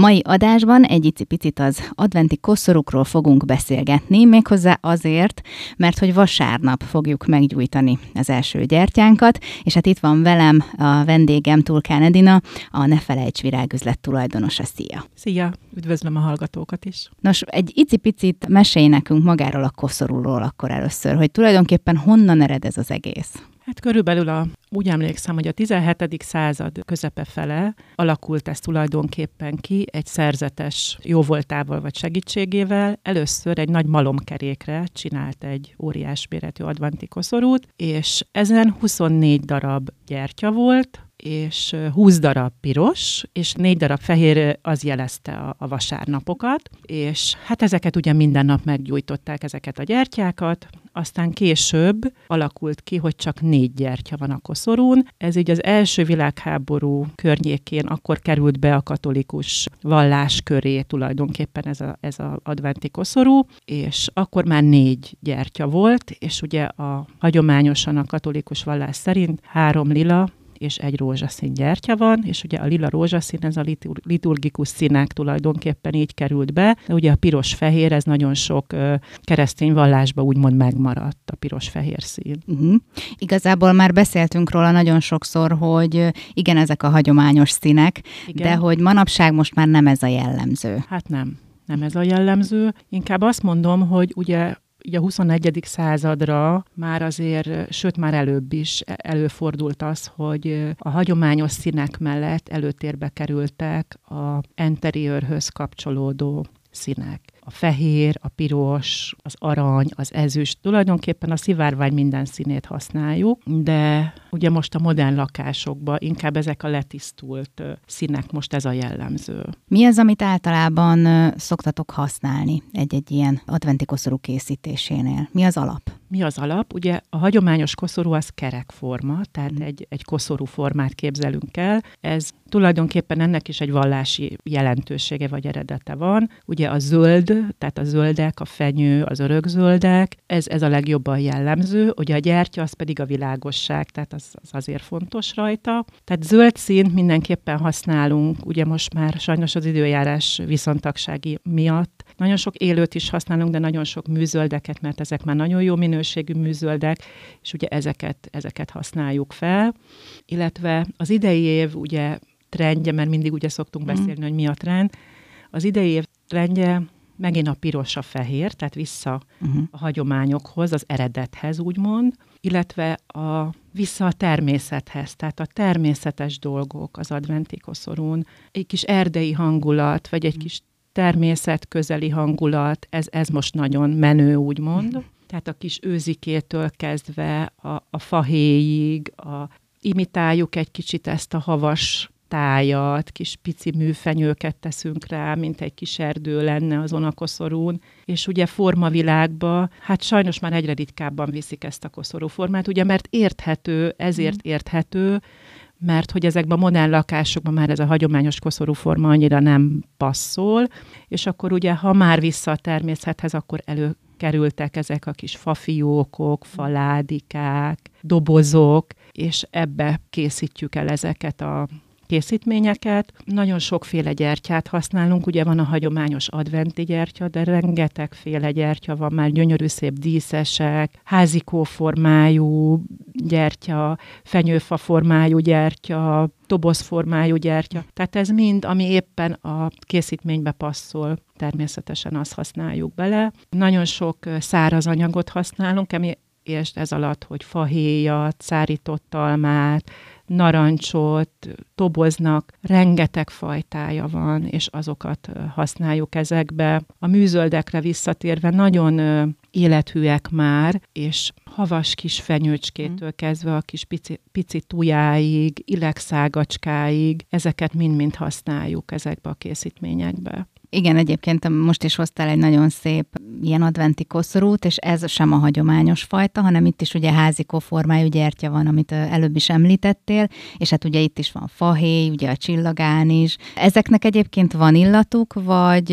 mai adásban egy icipicit az adventi koszorúkról fogunk beszélgetni, méghozzá azért, mert hogy vasárnap fogjuk meggyújtani az első gyertyánkat, és hát itt van velem a vendégem Tulkán Edina, a Ne Felejts virágüzlet tulajdonosa. Szia! Szia! Üdvözlöm a hallgatókat is! Nos, egy icipicit mesélj nekünk magáról a koszorúról akkor először, hogy tulajdonképpen honnan ered ez az egész? Hát körülbelül a, úgy emlékszem, hogy a 17. század közepe fele alakult ez tulajdonképpen ki egy szerzetes jóvoltával vagy segítségével. Először egy nagy malomkerékre csinált egy óriás méretű advanti koszorút, és ezen 24 darab gyertya volt, és 20 darab piros, és 4 darab fehér az jelezte a, a vasárnapokat, és hát ezeket ugye minden nap meggyújtották, ezeket a gyertyákat, aztán később alakult ki, hogy csak négy gyertya van a koszorún. Ez így az első világháború környékén akkor került be a katolikus vallás köré tulajdonképpen ez a, ez a adventi koszorú, és akkor már négy gyertya volt, és ugye a hagyományosan a katolikus vallás szerint három lila, és egy rózsaszín gyertya van, és ugye a lila rózsaszín, ez a liturgikus színek tulajdonképpen így került be, de ugye a piros-fehér, ez nagyon sok keresztény vallásban úgymond megmaradt, a piros-fehér szín. Uh-huh. Igazából már beszéltünk róla nagyon sokszor, hogy igen, ezek a hagyományos színek, igen. de hogy manapság most már nem ez a jellemző. Hát nem nem ez a jellemző. Inkább azt mondom, hogy ugye így a 21. századra már azért, sőt már előbb is előfordult az, hogy a hagyományos színek mellett előtérbe kerültek a interiőrhöz kapcsolódó színek a fehér, a piros, az arany, az ezüst. Tulajdonképpen a szivárvány minden színét használjuk, de ugye most a modern lakásokban inkább ezek a letisztult színek, most ez a jellemző. Mi az, amit általában szoktatok használni egy-egy ilyen adventi koszorú készítésénél? Mi az alap? Mi az alap? Ugye a hagyományos koszorú az kerekforma, tehát mm. egy, egy koszorú formát képzelünk el. Ez tulajdonképpen ennek is egy vallási jelentősége vagy eredete van. Ugye a zöld, tehát a zöldek, a fenyő, az örökzöldek, ez, ez a legjobban jellemző. Ugye a gyertya az pedig a világosság, tehát az, az azért fontos rajta. Tehát zöld színt mindenképpen használunk, ugye most már sajnos az időjárás viszontagsági miatt. Nagyon sok élőt is használunk, de nagyon sok műzöldeket, mert ezek már nagyon jó minőségű műzöldek, és ugye ezeket, ezeket használjuk fel. Illetve az idei év ugye trendje, mert mindig ugye szoktunk mm. beszélni, hogy mi a trend. Az idei év trendje megint a piros a fehér, tehát vissza uh-huh. a hagyományokhoz, az eredethez úgymond, illetve a, vissza a természethez, tehát a természetes dolgok az adventi koszorún, egy kis erdei hangulat, vagy egy uh-huh. kis természet közeli hangulat, ez, ez most nagyon menő, úgymond. Uh-huh. Tehát a kis őzikétől kezdve a, a fahéjig, a, imitáljuk egy kicsit ezt a havas tájat, kis pici műfenyőket teszünk rá, mint egy kis erdő lenne azon a koszorún, és ugye formavilágba, hát sajnos már egyre ritkábban viszik ezt a koszorú formát, ugye mert érthető, ezért mm. érthető, mert hogy ezekben a modern lakásokban már ez a hagyományos koszorú forma annyira nem passzol, és akkor ugye, ha már vissza a természethez, akkor elő kerültek ezek a kis fafiókok, faládikák, dobozok, és ebbe készítjük el ezeket a készítményeket. Nagyon sokféle gyertyát használunk, ugye van a hagyományos adventi gyertya, de rengetegféle gyertya van, már gyönyörű szép díszesek, házikó formájú gyertya, fenyőfa formájú gyertya, formájú gyertya. Tehát ez mind, ami éppen a készítménybe passzol, természetesen azt használjuk bele. Nagyon sok száraz anyagot használunk, ami és ez alatt, hogy fahéjat, szárított almát, narancsot, toboznak, rengeteg fajtája van, és azokat használjuk ezekbe. A műzöldekre visszatérve nagyon élethűek már, és havas kis fenyőcskétől mm. kezdve a kis pici, pici tujáig, illegszágacskáig, ezeket mind-mind használjuk ezekbe a készítményekbe. Igen, egyébként most is hoztál egy nagyon szép ilyen adventi koszorút, és ez sem a hagyományos fajta, hanem itt is ugye házikó formájú gyertya van, amit előbb is említettél, és hát ugye itt is van fahéj, ugye a csillagán is. Ezeknek egyébként van illatuk, vagy...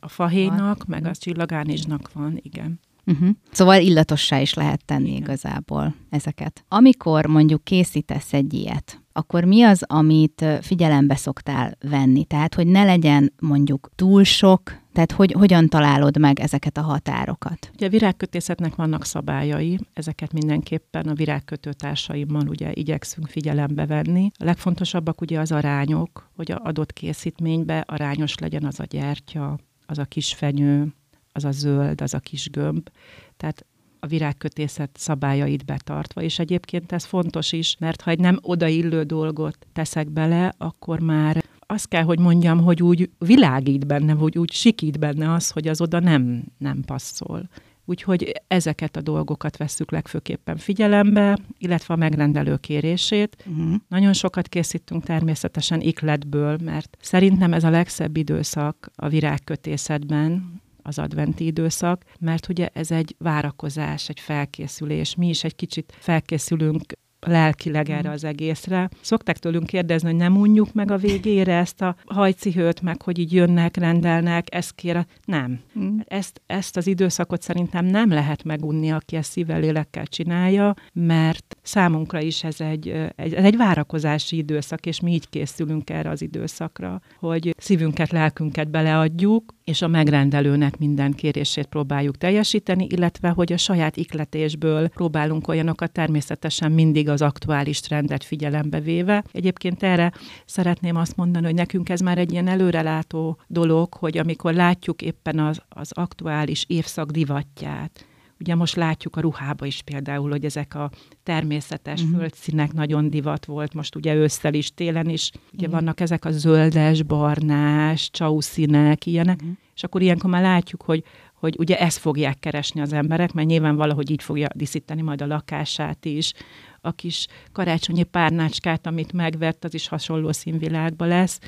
A fahéjnak, meg a csillagánizsnak van, igen. Uh-huh. Szóval illatossá is lehet tenni Igen. igazából ezeket. Amikor mondjuk készítesz egy ilyet, akkor mi az, amit figyelembe szoktál venni? Tehát, hogy ne legyen mondjuk túl sok, tehát hogy, hogyan találod meg ezeket a határokat? Ugye a virágkötészetnek vannak szabályai, ezeket mindenképpen a virágkötőtársaimmal ugye igyekszünk figyelembe venni. A legfontosabbak ugye az arányok, hogy a adott készítménybe arányos legyen az a gyertya, az a kis fenyő, az a zöld, az a kis gömb. Tehát a virágkötészet szabályait betartva, és egyébként ez fontos is, mert ha egy nem odaillő dolgot teszek bele, akkor már azt kell, hogy mondjam, hogy úgy világít benne, vagy úgy sikít benne az, hogy az oda nem, nem passzol. Úgyhogy ezeket a dolgokat vesszük legfőképpen figyelembe, illetve a megrendelő kérését. Uh-huh. Nagyon sokat készítünk természetesen ikletből, mert szerintem ez a legszebb időszak a virágkötészetben, az adventi időszak, mert ugye ez egy várakozás, egy felkészülés. Mi is egy kicsit felkészülünk lelkileg erre mm. az egészre. Szokták tőlünk kérdezni, hogy nem unjuk meg a végére ezt a hajcihőt, meg hogy így jönnek, rendelnek, ezt kér. Nem. Mm. Ezt, ezt az időszakot szerintem nem lehet megunni, aki ezt szívvel, lélekkel csinálja, mert számunkra is ez egy, egy, egy várakozási időszak, és mi így készülünk erre az időszakra, hogy szívünket, lelkünket beleadjuk, és a megrendelőnek minden kérését próbáljuk teljesíteni, illetve hogy a saját ikletésből próbálunk olyanokat természetesen mindig az aktuális trendet figyelembe véve. Egyébként erre szeretném azt mondani, hogy nekünk ez már egy ilyen előrelátó dolog, hogy amikor látjuk éppen az, az aktuális évszak divatját, Ugye most látjuk a ruhába is például, hogy ezek a természetes uh-huh. földszínek nagyon divat volt, most ugye ősszel is, télen is. Ugye uh-huh. vannak ezek a zöldes, barnás, csauszínek, ilyenek, uh-huh. és akkor ilyenkor már látjuk, hogy, hogy ugye ezt fogják keresni az emberek, mert nyilván valahogy így fogja díszíteni majd a lakását is. A kis karácsonyi párnácskát, amit megvert, az is hasonló színvilágba lesz,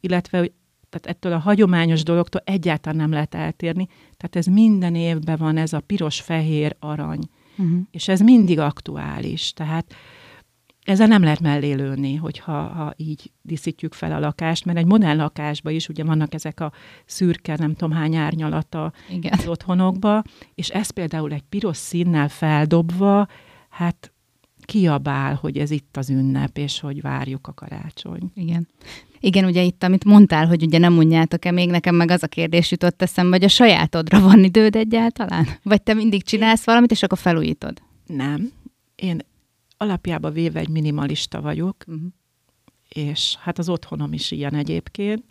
illetve hogy tehát ettől a hagyományos dologtól egyáltalán nem lehet eltérni. Tehát ez minden évben van ez a piros, fehér, arany. Uh-huh. És ez mindig aktuális. Tehát ezzel nem lehet mellé lőni, hogyha ha így díszítjük fel a lakást, mert egy modern lakásban is ugye vannak ezek a szürke, nem tudom hány árnyalata Igen. az otthonokba, és ez például egy piros színnel feldobva, hát kiabál, hogy ez itt az ünnep, és hogy várjuk a karácsony. Igen. Igen, ugye itt, amit mondtál, hogy ugye nem mondjátok-e, még nekem meg az a kérdés jutott eszembe, hogy a sajátodra van időd egyáltalán? Vagy te mindig csinálsz valamit, és akkor felújítod? Nem. Én alapjában véve egy minimalista vagyok, uh-huh. és hát az otthonom is ilyen egyébként.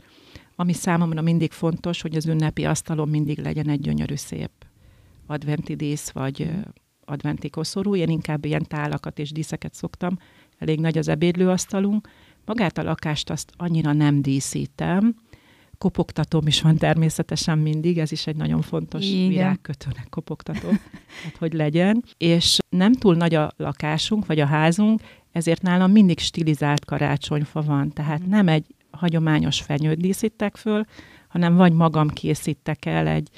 Ami számomra mindig fontos, hogy az ünnepi asztalon mindig legyen egy gyönyörű szép adventi dísz, vagy. Adventi koszorú. Én inkább ilyen tálakat és díszeket szoktam. Elég nagy az ebédlőasztalunk, Magát a lakást azt annyira nem díszítem, kopogtatóm is van természetesen mindig, ez is egy nagyon fontos Igen. virágkötőnek kopogtató, hát hogy legyen. És nem túl nagy a lakásunk, vagy a házunk, ezért nálam mindig stilizált karácsonyfa van, tehát nem egy hagyományos fenyőt díszítek föl, hanem vagy magam készítek el egy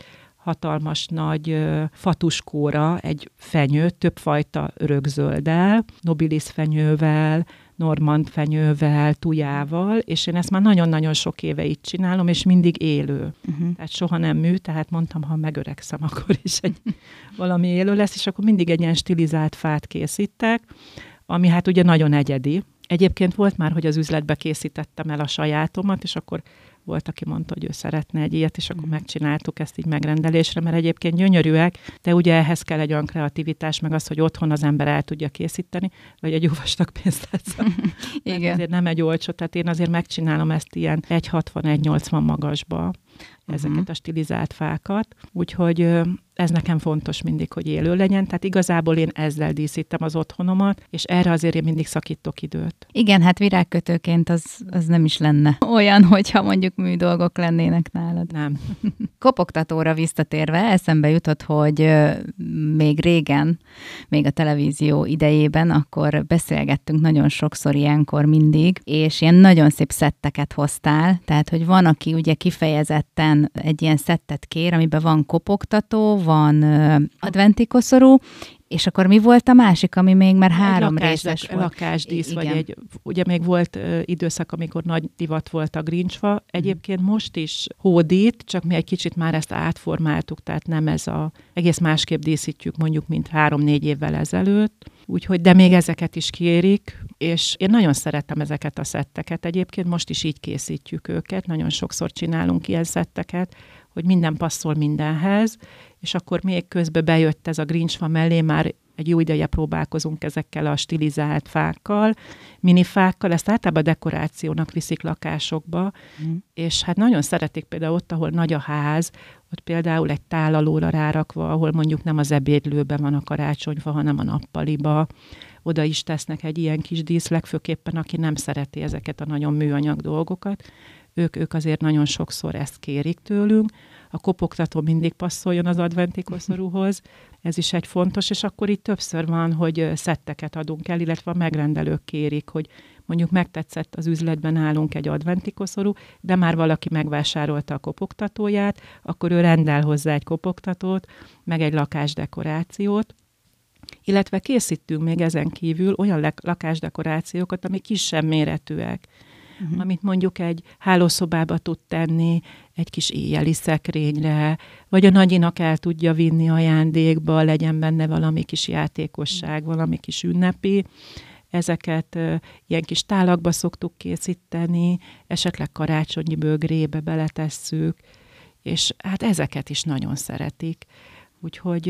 hatalmas nagy fatuskóra egy fenyőt, többfajta örökzöldel, nobilis fenyővel, normand fenyővel, tujával, és én ezt már nagyon-nagyon sok éve így csinálom, és mindig élő. Uh-huh. Tehát soha nem mű, tehát mondtam, ha megöregszem, akkor is egy valami élő lesz, és akkor mindig egy ilyen stilizált fát készítek, ami hát ugye nagyon egyedi. Egyébként volt már, hogy az üzletbe készítettem el a sajátomat, és akkor volt, aki mondta, hogy ő szeretne egy ilyet, és akkor mhm. megcsináltuk ezt így megrendelésre, mert egyébként gyönyörűek, de ugye ehhez kell egy olyan kreativitás, meg az, hogy otthon az ember el tudja készíteni, vagy egy jó vastag pénztárca. Igen. Ezért nem egy olcsó, tehát én azért megcsinálom ezt ilyen 1,60-1,80 magasba, ezeket uh-huh. a stilizált fákat. Úgyhogy ez nekem fontos mindig, hogy élő legyen, tehát igazából én ezzel díszítem az otthonomat, és erre azért én mindig szakítok időt. Igen, hát virágkötőként az, az nem is lenne olyan, hogyha mondjuk mű dolgok lennének nálad. Nem. Kopogtatóra visszatérve eszembe jutott, hogy még régen, még a televízió idejében, akkor beszélgettünk nagyon sokszor ilyenkor mindig, és ilyen nagyon szép szetteket hoztál, tehát hogy van, aki ugye kifejezetten egy ilyen szettet kér, amiben van kopogtató, van adventi koszorú, És akkor mi volt a másik, ami még már három lakás, részes volt? Lakásdísz, vagy egy, ugye még volt ö, időszak, amikor nagy divat volt a grincsfa. Egyébként most is hódít, csak mi egy kicsit már ezt átformáltuk, tehát nem ez a, egész másképp díszítjük mondjuk, mint három-négy évvel ezelőtt. Úgyhogy, de még ezeket is kérik, és én nagyon szeretem ezeket a szetteket. Egyébként most is így készítjük őket, nagyon sokszor csinálunk ilyen szetteket, hogy minden passzol mindenhez, és akkor még közben bejött ez a grincsfa mellé, már egy jó ideje próbálkozunk ezekkel a stilizált fákkal, minifákkal, ezt általában dekorációnak viszik lakásokba, Mm. és hát nagyon szeretik például ott, ahol nagy a ház, ott például egy tálalóra rárakva, ahol mondjuk nem az ebédlőben van a karácsonyfa, hanem a nappaliba, oda is tesznek egy ilyen kis dísz, legfőképpen aki nem szereti ezeket a nagyon műanyag dolgokat, ők, ők azért nagyon sokszor ezt kérik tőlünk. A kopogtató mindig passzoljon az adventi koszorúhoz, ez is egy fontos, és akkor itt többször van, hogy szetteket adunk el, illetve a megrendelők kérik, hogy mondjuk megtetszett az üzletben állunk egy adventi koszorú, de már valaki megvásárolta a kopogtatóját, akkor ő rendel hozzá egy kopogtatót, meg egy lakásdekorációt, illetve készítünk még ezen kívül olyan lakásdekorációkat, ami kisebb méretűek, uh-huh. amit mondjuk egy hálószobába tud tenni, egy kis éjjeli szekrényre, vagy a nagyinak el tudja vinni ajándékba, legyen benne valami kis játékosság, valami kis ünnepi. Ezeket ö, ilyen kis tálakba szoktuk készíteni, esetleg karácsonyi bögrébe beletesszük, és hát ezeket is nagyon szeretik. Úgyhogy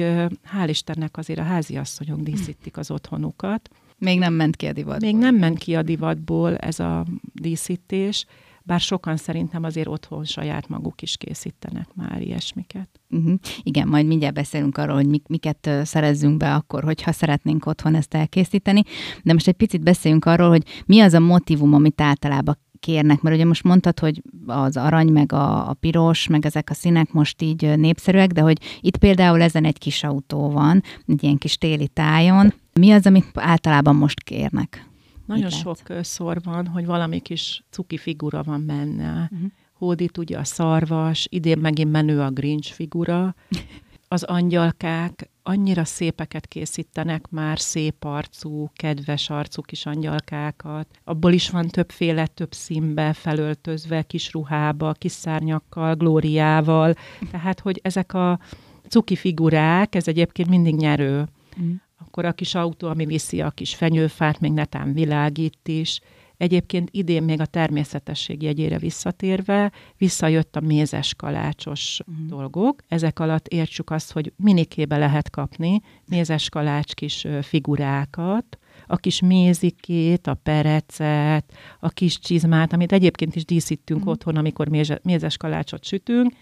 hál' Istennek azért a háziasszonyok díszítik az otthonukat. Még nem ment ki a divatból. Még nem ment ki a divatból ez a díszítés, bár sokan szerintem azért otthon saját maguk is készítenek már ilyesmiket. Uh-huh. Igen, majd mindjárt beszélünk arról, hogy mik, miket szerezzünk be akkor, hogyha szeretnénk otthon ezt elkészíteni. De most egy picit beszéljünk arról, hogy mi az a motivum, amit általában kérnek, mert ugye most mondtad, hogy az arany, meg a, a piros, meg ezek a színek most így népszerűek, de hogy itt például ezen egy kis autó van, egy ilyen kis téli tájon. Mi az, amit általában most kérnek? Nagyon látsz? sokszor van, hogy valami kis cuki figura van benne. Uh-huh. Hódít ugye a szarvas, idén megint menő a Grinch figura. Az angyalkák annyira szépeket készítenek már, szép arcú, kedves arcú kis angyalkákat. Abból is van többféle, több színbe felöltözve, kis ruhába, kis szárnyakkal, glóriával. Tehát, hogy ezek a cuki figurák, ez egyébként mindig nyerő. Uh-huh. Akkor a kis autó, ami viszi a kis fenyőfát, még netán világít is. Egyébként idén még a természetesség jegyére visszatérve, visszajött a mézes kalácsos uh-huh. dolgok. Ezek alatt értsük azt, hogy minikébe lehet kapni mézes kalács kis figurákat, a kis mézikét, a perecet, a kis csizmát, amit egyébként is díszítünk uh-huh. otthon, amikor méze- mézes kalácsot sütünk,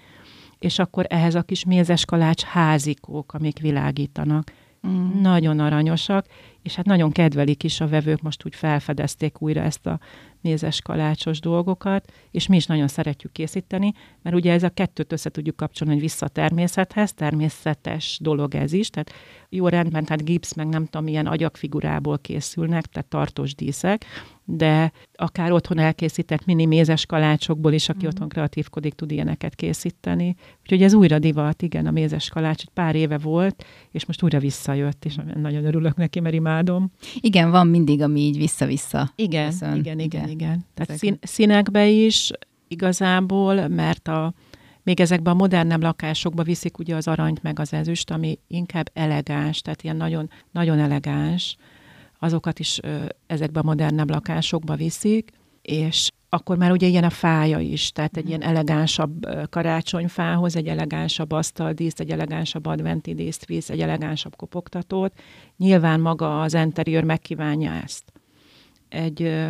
és akkor ehhez a kis mézes kalács házikók, amik világítanak. Uh-huh. Nagyon aranyosak, és hát nagyon kedvelik is a vevők, most úgy felfedezték újra ezt a mézes kalácsos dolgokat, és mi is nagyon szeretjük készíteni, mert ugye ez a kettőt össze tudjuk kapcsolni, hogy vissza a természethez, természetes dolog ez is, tehát jó rendben, tehát gipsz, meg nem tudom, milyen agyagfigurából készülnek, tehát tartós díszek, de akár otthon elkészített mini mézes kalácsokból is, aki Mhm. otthon kreatívkodik, tud ilyeneket készíteni. Úgyhogy ez újra divat, igen, a mézes kalács, egy pár éve volt, és most újra visszajött, és nagyon örülök neki, mert imádom. Igen, van mindig, ami így vissza-vissza. Igen, Köszön. igen, igen, Igen. igen. Tehát szín, színekbe is igazából, mert a, még ezekben a modernebb lakásokba viszik ugye az aranyt meg az ezüst, ami inkább elegáns, tehát ilyen nagyon, nagyon elegáns, azokat is ö, ezekben a modernebb lakásokba viszik, és akkor már ugye ilyen a fája is, tehát egy ilyen elegánsabb karácsonyfához, egy elegánsabb asztaldíszt, egy elegánsabb adventi díszt visz, egy elegánsabb kopogtatót. Nyilván maga az interiőr megkívánja ezt. Egy ö,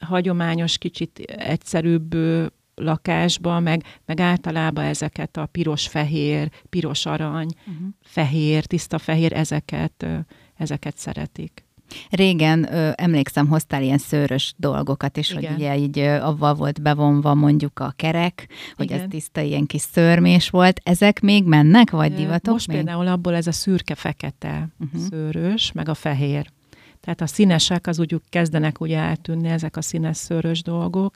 hagyományos, kicsit egyszerűbb ö, lakásba, meg, meg általában ezeket a piros-fehér, piros-arany, Uh-huh. fehér, tiszta fehér, ezeket, ö, ezeket szeretik. Régen ö, emlékszem, hoztál ilyen szőrös dolgokat is, Igen. hogy ugye így ö, avval volt bevonva mondjuk a kerek, hogy Igen. ez tiszta ilyen kis szörmés volt. Ezek még mennek, vagy divatok Most még? például abból ez a szürke-fekete Mhm. uh-huh. szőrös, meg a fehér. Tehát a színesek az úgy kezdenek ugye eltűnni, ezek a színes szőrös dolgok.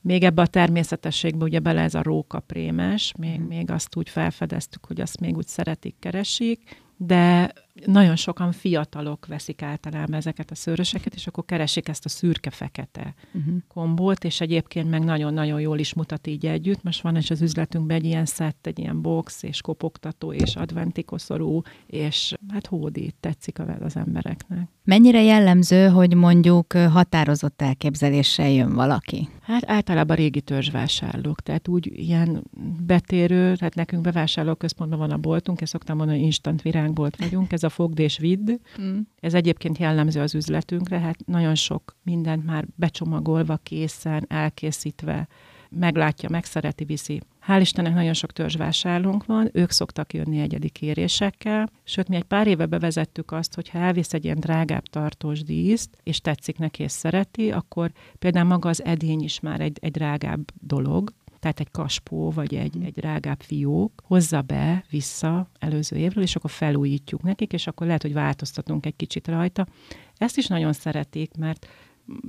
Még ebbe a természetességbe ugye bele ez a rókaprémes, még, Mhm. még azt úgy felfedeztük, hogy azt még úgy szeretik, keresik, de nagyon sokan fiatalok veszik általában ezeket a szőröseket, és akkor keresik ezt a szürke-fekete uh-huh. kombót, és egyébként meg nagyon-nagyon jól is mutat így együtt. Most van is az üzletünkben egy ilyen szett, egy ilyen box, és kopogtató, és adventi koszorú, és hát hódít, tetszik az embereknek. Mennyire jellemző, hogy mondjuk határozott elképzeléssel jön valaki? Hát általában régi törzsvásárlók, tehát úgy ilyen betérő, tehát nekünk bevásárlóközpontban van a boltunk, ezt szoktam mondani, hogy instant virágbolt vagyunk, ez a fogd és vidd. Mm. Ez egyébként jellemző az üzletünkre, hát nagyon sok mindent már becsomagolva, készen, elkészítve, meglátja, megszereti, viszi. Hál' Istennek nagyon sok törzsvásárlónk van, ők szoktak jönni egyedi kérésekkel, sőt, mi egy pár éve bevezettük azt, hogy ha elvisz egy ilyen drágább tartós díszt, és tetszik neki és szereti, akkor például maga az edény is már egy, egy drágább dolog, tehát egy kaspó, vagy egy, egy drágább fiók, hozza be vissza előző évről, és akkor felújítjuk nekik, és akkor lehet, hogy változtatunk egy kicsit rajta. Ezt is nagyon szeretik, mert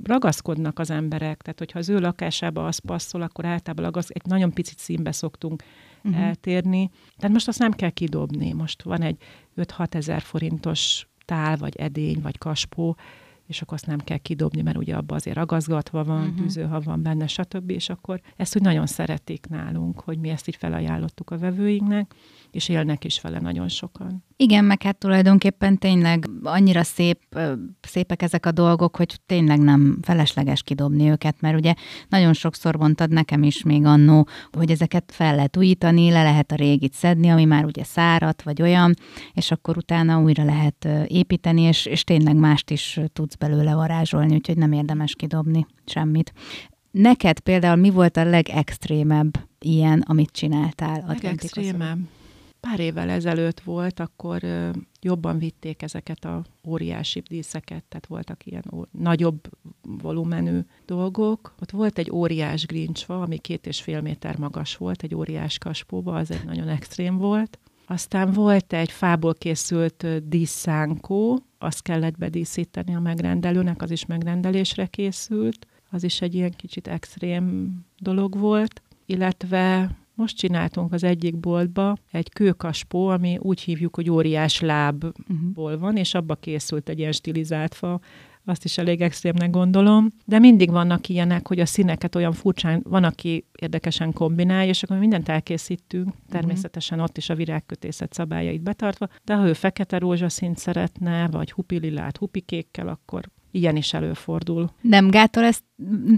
ragaszkodnak az emberek, tehát hogyha az ő lakásába az passzol, akkor általában ragasz, egy nagyon picit színbe szoktunk uh-huh. eltérni. Tehát most azt nem kell kidobni. Most van egy 5-6 ezer forintos tál, vagy edény, vagy kaspó, és akkor azt nem kell kidobni, mert ugye abban azért ragaszgatva van, uh-huh. tűzőhav van benne, stb. És akkor ezt úgy nagyon szeretik nálunk, hogy mi ezt így felajánlottuk a vevőinknek, és élnek is vele nagyon sokan. Igen, meg hát tulajdonképpen tényleg annyira szép, szépek ezek a dolgok, hogy tényleg nem felesleges kidobni őket, mert ugye nagyon sokszor mondtad nekem is még annó, hogy ezeket fel lehet újítani, le lehet a régit szedni, ami már ugye szárat, vagy olyan, és akkor utána újra lehet építeni, és, és tényleg mást is tudsz belőle varázsolni, úgyhogy nem érdemes kidobni semmit. Neked például mi volt a legextrémebb ilyen, amit csináltál? Legextrémebb? pár évvel ezelőtt volt, akkor jobban vitték ezeket a óriási díszeket, tehát voltak ilyen ó, nagyobb volumenű dolgok. Ott volt egy óriás grincsva, ami két és fél méter magas volt, egy óriás kaspóba, az egy nagyon extrém volt. Aztán volt egy fából készült dísszánkó, azt kellett bedíszíteni a megrendelőnek, az is megrendelésre készült. Az is egy ilyen kicsit extrém dolog volt. Illetve most csináltunk az egyik boltba egy kőkaspó, ami úgy hívjuk, hogy óriás lábból uh-huh. van, és abba készült egy ilyen stilizált fa, azt is elég extrémnek gondolom, de mindig vannak ilyenek, hogy a színeket olyan furcsán, van, aki érdekesen kombinálja, és akkor mindent elkészítünk, természetesen ott is a virágkötészet szabályait betartva, de ha ő fekete rózsaszínt szeretne, vagy hupililát hupikékkel, akkor ilyen is előfordul. Nem gátol ezt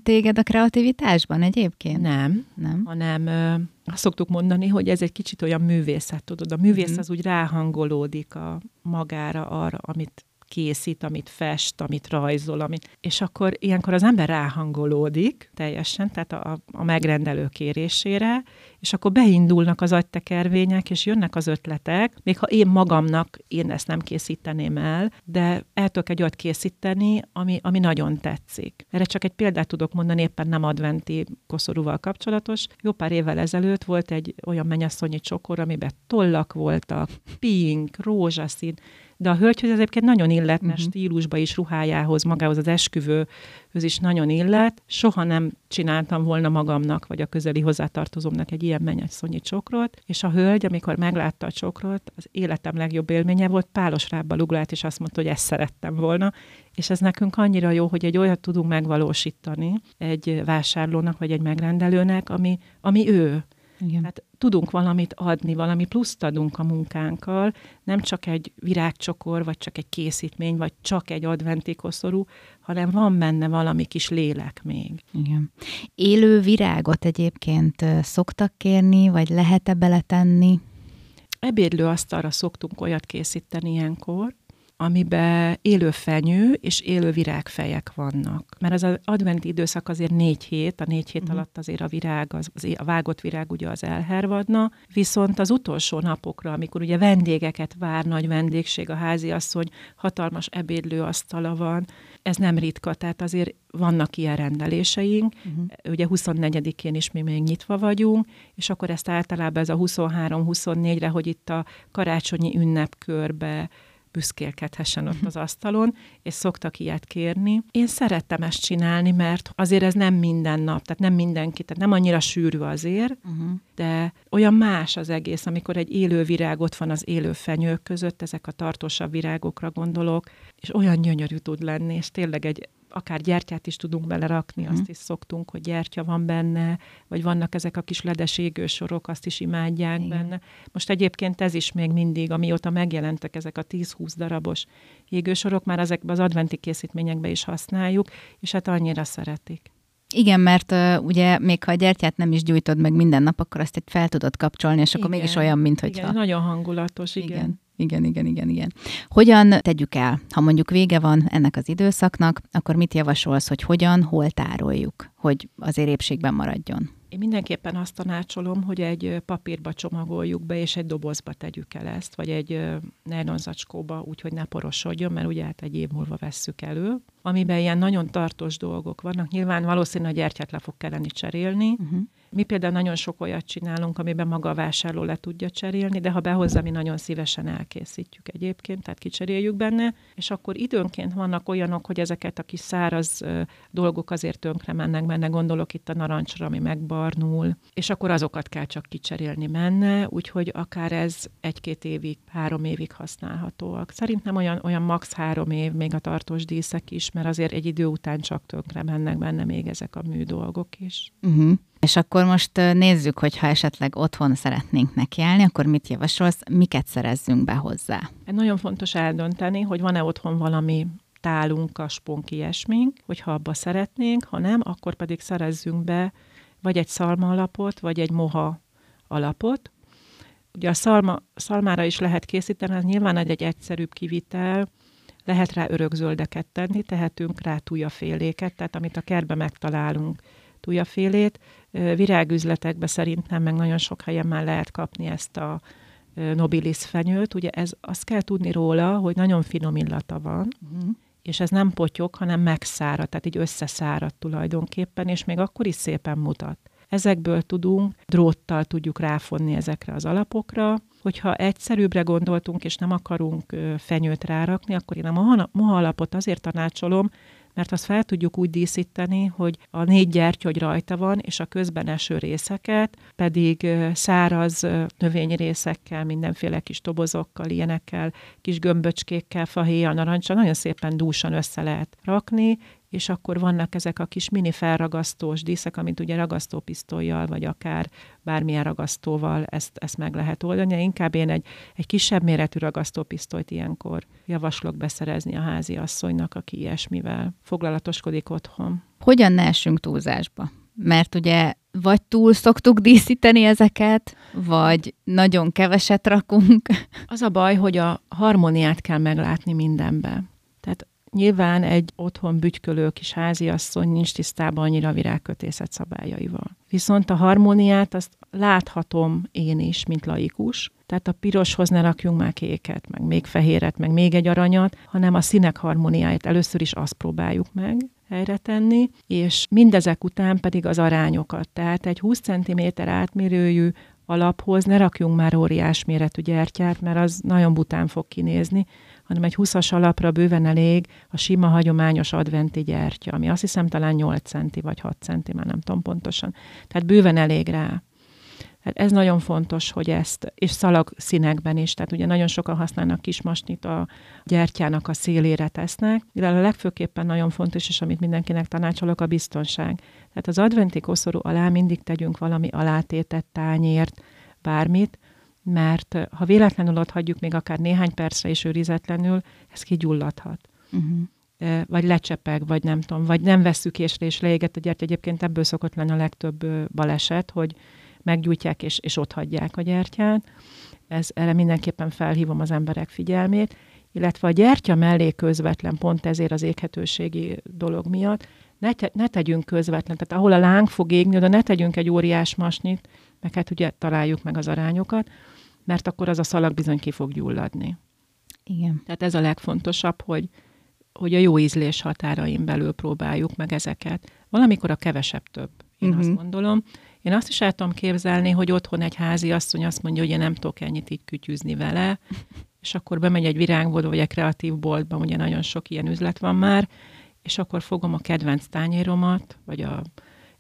téged a kreativitásban egyébként? Nem, nem. hanem ö, azt szoktuk mondani, hogy ez egy kicsit olyan művészet, tudod. A művész mm. az úgy ráhangolódik a magára, arra, amit készít, amit fest, amit rajzol, amit... és akkor ilyenkor az ember ráhangolódik teljesen, tehát a, a megrendelő kérésére, és akkor beindulnak az agytekervények, és jönnek az ötletek, még ha én magamnak én ezt nem készíteném el, de el tudok egy olyat készíteni, ami, ami nagyon tetszik. Erre csak egy példát tudok mondani, éppen nem adventi koszorúval kapcsolatos. Jó pár évvel ezelőtt volt egy olyan mennyasszonyi csokor, amiben tollak voltak, pink, rózsaszín, de a hölgyhöz egyébként nagyon illet, mert uh-huh. stílusba is, ruhájához, magához az esküvőhöz is nagyon illet. Soha nem csináltam volna magamnak, vagy a közeli hozzátartozómnak egy ilyen mennyasszonyi csokrot, és a hölgy, amikor meglátta a csokrot, az életem legjobb élménye volt, pálos rába luglált, és azt mondta, hogy ezt szerettem volna, és ez nekünk annyira jó, hogy egy olyat tudunk megvalósítani egy vásárlónak, vagy egy megrendelőnek, ami, ami ő. Igen. Hát tudunk valamit adni, valami pluszt adunk a munkánkkal, nem csak egy virágcsokor, vagy csak egy készítmény, vagy csak egy adventi koszorú, hanem van benne valami kis lélek még. Igen. Élő virágot egyébként szoktak kérni, vagy lehet-e beletenni? Ebédlőasztalra szoktunk olyat készíteni ilyenkor, amiben élő fenyő és élő virágfejek vannak. Mert az adventi időszak azért négy hét, a négy hét uh-huh. alatt azért a virág, az, az, a vágott virág ugye az elhervadna, viszont az utolsó napokra, amikor ugye vendégeket vár, nagy vendégség a háziasszony, hatalmas ebédlőasztala van, ez nem ritka, tehát azért vannak ilyen rendeléseink, uh-huh. ugye 24-én is mi még nyitva vagyunk, és akkor ezt általában ez a 23-24-re, hogy itt a karácsonyi ünnepkörbe büszkélkedhessen ott az asztalon, és szoktak ilyet kérni. Én szerettem ezt csinálni, mert azért ez nem minden nap, tehát nem mindenki, tehát nem annyira sűrű azért, uh-huh. de olyan más az egész, amikor egy élő virág ott van az élő fenyők között, ezek a tartósabb virágokra gondolok, és olyan gyönyörű tud lenni, és tényleg egy akár gyertyát is tudunk belerakni, mm. azt is szoktunk, hogy gyertya van benne, vagy vannak ezek a kis ledes égősorok, azt is imádják Igen. benne. Most egyébként ez is még mindig, amióta megjelentek ezek a 10-20 darabos égősorok, már ezekben az adventi készítményekbe is használjuk, és hát annyira szeretik. Igen, mert uh, ugye még ha a gyertyát nem is gyújtod meg minden nap, akkor azt egy fel tudod kapcsolni, és igen. akkor mégis olyan, mint hogyha... Igen, nagyon hangulatos, igen. igen. Igen, igen, igen, igen. Hogyan tegyük el? Ha mondjuk vége van ennek az időszaknak, akkor mit javasolsz, hogy hogyan, hol tároljuk, hogy azért épségben maradjon? Én mindenképpen azt tanácsolom, hogy egy papírba csomagoljuk be, és egy dobozba tegyük el ezt, vagy egy nejlonzacskóba, úgyhogy ne porosodjon, mert ugye hát egy év múlva vesszük elő. Amiben ilyen nagyon tartós dolgok vannak. Nyilván valószínűleg a gyertyát le fog kelleni cserélni, uh-huh mi például nagyon sok olyat csinálunk, amiben maga a vásárló le tudja cserélni, de ha behozza, mi nagyon szívesen elkészítjük egyébként, tehát kicseréljük benne, és akkor időnként vannak olyanok, hogy ezeket a kis száraz dolgok azért tönkre mennek benne, gondolok itt a narancsra, ami megbarnul, és akkor azokat kell csak kicserélni benne, úgyhogy akár ez egy-két évig, három évig használhatóak. Szerintem olyan, olyan max három év még a tartós díszek is, mert azért egy idő után csak tönkre mennek benne még ezek a műdolgok is. Uh-huh. És akkor most nézzük, hogy ha esetleg otthon szeretnénk nekiállni, akkor mit javasolsz, miket szerezzünk be hozzá? Nagyon fontos eldönteni, hogy van-e otthon valami tálunk, kaspunk, ilyesmink, hogyha abba szeretnénk, ha nem, akkor pedig szerezzünk be vagy egy szalma alapot, vagy egy moha alapot. Ugye a szalma, szalmára is lehet készíteni, ez nyilván egy, egy egyszerűbb kivitel, lehet rá örökzöldeket tenni, tehetünk rá tújaféléket, tehát amit a kertbe megtalálunk, tújafélét, Virágüzletekben szerintem meg nagyon sok helyen már lehet kapni ezt a nobilis fenyőt. Ugye ez, azt kell tudni róla, hogy nagyon finom illata van, uh-huh. és ez nem potyog, hanem megszárad, tehát így összeszárad tulajdonképpen, és még akkor is szépen mutat. Ezekből tudunk, dróttal tudjuk ráfonni ezekre az alapokra, hogyha egyszerűbbre gondoltunk, és nem akarunk fenyőt rárakni, akkor én a moha alapot azért tanácsolom, mert azt fel tudjuk úgy díszíteni, hogy a négy gyertya, hogy rajta van, és a közben eső részeket pedig száraz növényrészekkel, mindenféle kis tobozokkal, ilyenekkel, kis gömböcskékkel, fahéjjal, narancsal nagyon szépen dúsan össze lehet rakni, és akkor vannak ezek a kis mini felragasztós díszek, amit ugye ragasztópisztolyjal, vagy akár bármilyen ragasztóval ezt, ezt meg lehet oldani. Inkább én egy, egy kisebb méretű ragasztópisztolyt ilyenkor javaslok beszerezni a házi asszonynak, aki ilyesmivel foglalatoskodik otthon. Hogyan ne essünk túlzásba? Mert ugye vagy túl szoktuk díszíteni ezeket, vagy nagyon keveset rakunk. Az a baj, hogy a harmóniát kell meglátni mindenben. Tehát Nyilván egy otthon bütykölő kis háziasszony nincs tisztában annyira a virágkötészet szabályaival. Viszont a harmóniát azt láthatom én is, mint laikus. Tehát a piroshoz ne rakjunk már kéket, meg még fehéret, meg még egy aranyat, hanem a színek harmóniáját először is azt próbáljuk meg, helyre tenni, és mindezek után pedig az arányokat. Tehát egy 20 cm átmérőjű alaphoz ne rakjunk már óriás méretű gyertyát, mert az nagyon bután fog kinézni, hanem egy 20-as alapra bőven elég a sima hagyományos adventi gyertya, ami azt hiszem talán 8 centi vagy 6 centi, már nem tudom pontosan. Tehát bőven elég rá. Hát ez nagyon fontos, hogy ezt, és szalag színekben is, tehát ugye nagyon sokan használnak kismasnit a gyertyának a szélére tesznek, de a legfőképpen nagyon fontos, és amit mindenkinek tanácsolok, a biztonság. Tehát az adventi koszorú alá mindig tegyünk valami alátétet, tányért, bármit, mert ha véletlenül ott hagyjuk még akár néhány percre is őrizetlenül, ez kigyulladhat. Uh-huh. Vagy lecsepeg, vagy nem tudom, vagy nem veszük észre, és leéget a gyertya. Egyébként ebből szokott lenni a legtöbb baleset, hogy meggyújtják, és, és ott hagyják a gyertyát. Ez, erre mindenképpen felhívom az emberek figyelmét, illetve a gyertya mellé közvetlen, pont ezért az éghetőségi dolog miatt, ne, te, ne tegyünk közvetlen, tehát ahol a láng fog égni, oda ne tegyünk egy óriás masnit, meg hát ugye találjuk meg az arányokat, mert akkor az a szalag bizony ki fog gyulladni. Igen. Tehát ez a legfontosabb, hogy, hogy a jó ízlés határain belül próbáljuk meg ezeket. Valamikor a kevesebb több, én uh-huh. azt gondolom. Én azt is el tudom képzelni, hogy otthon egy házi asszony azt mondja, hogy én nem tudok ennyit így kütyűzni vele, és akkor bemegy egy virágboltba, vagy egy kreatív boltba, ugye nagyon sok ilyen üzlet van már, és akkor fogom a kedvenc tányéromat, vagy a,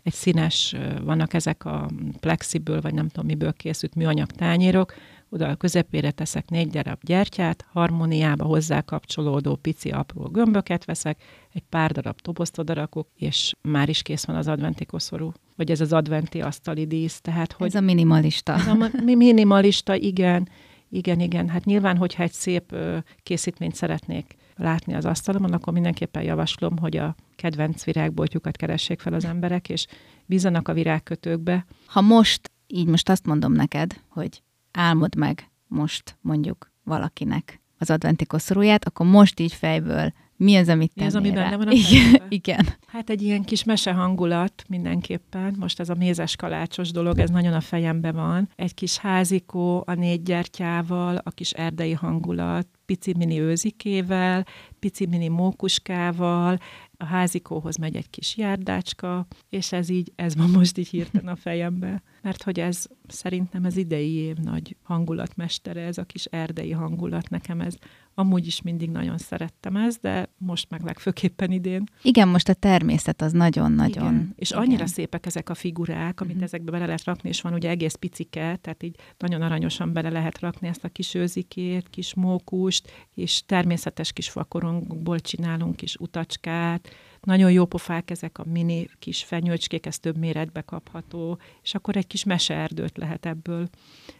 egy színes, vannak ezek a plexiből, vagy nem tudom miből készült műanyag tányérok, oda a közepére teszek négy darab gyertyát, harmóniába hozzá kapcsolódó pici apró gömböket veszek, egy pár darab tobozt odarakok, és már is kész van az adventi koszorú. Vagy ez az adventi asztali dísz. Tehát, hogy ez a minimalista. Ez a minimalista, igen. Igen, igen. Hát nyilván, hogyha egy szép készítményt szeretnék látni az asztalomon, akkor mindenképpen javaslom, hogy a kedvenc virágboltjukat keressék fel az emberek, és bízanak a virágkötőkbe. Ha most, így most azt mondom neked, hogy álmod meg most mondjuk valakinek az adventi koszorúját, akkor most így fejből mi az, amit Mi az, ami benne van a Igen. Igen. Hát egy ilyen kis mese hangulat mindenképpen. Most ez a mézes kalácsos dolog, ez nagyon a fejembe van. Egy kis házikó a négy gyertyával, a kis erdei hangulat, pici mini őzikével, pici mini mókuskával, a házikóhoz megy egy kis járdácska, és ez így, ez van most így hirtelen a fejembe. Mert hogy ez szerintem ez idei év nagy hangulatmestere, ez a kis erdei hangulat, nekem ez amúgy is mindig nagyon szerettem ezt, de most meg legfőképpen idén. Igen, most a természet az nagyon-nagyon. Igen. És annyira Igen. szépek ezek a figurák, amit uh-huh. ezekbe bele lehet rakni, és van ugye egész picike, tehát így nagyon aranyosan bele lehet rakni ezt a kis őzikét, kis mókust, és természetes kis fakorongból csinálunk kis utacskát, nagyon jó pofák ezek a mini kis fenyőcskék, ez több méretbe kapható, és akkor egy kis meseerdőt lehet ebből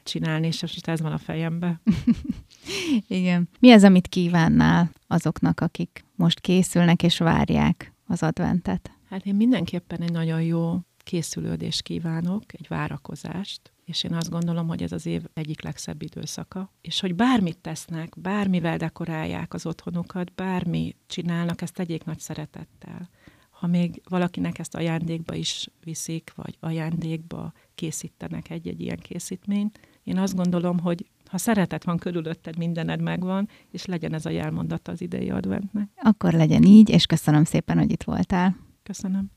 csinálni, és most ez van a fejembe. Igen. Mi az, amit kívánnál azoknak, akik most készülnek és várják az adventet? Hát én mindenképpen egy nagyon jó készülődést kívánok, egy várakozást, és én azt gondolom, hogy ez az év egyik legszebb időszaka, és hogy bármit tesznek, bármivel dekorálják az otthonukat, bármi csinálnak, ezt tegyék nagy szeretettel. Ha még valakinek ezt ajándékba is viszik, vagy ajándékba készítenek egy-egy ilyen készítményt, én azt gondolom, hogy ha szeretet van körülötted, mindened megvan, és legyen ez a jelmondata az idei adventnek. Akkor legyen így, és köszönöm szépen, hogy itt voltál. Köszönöm.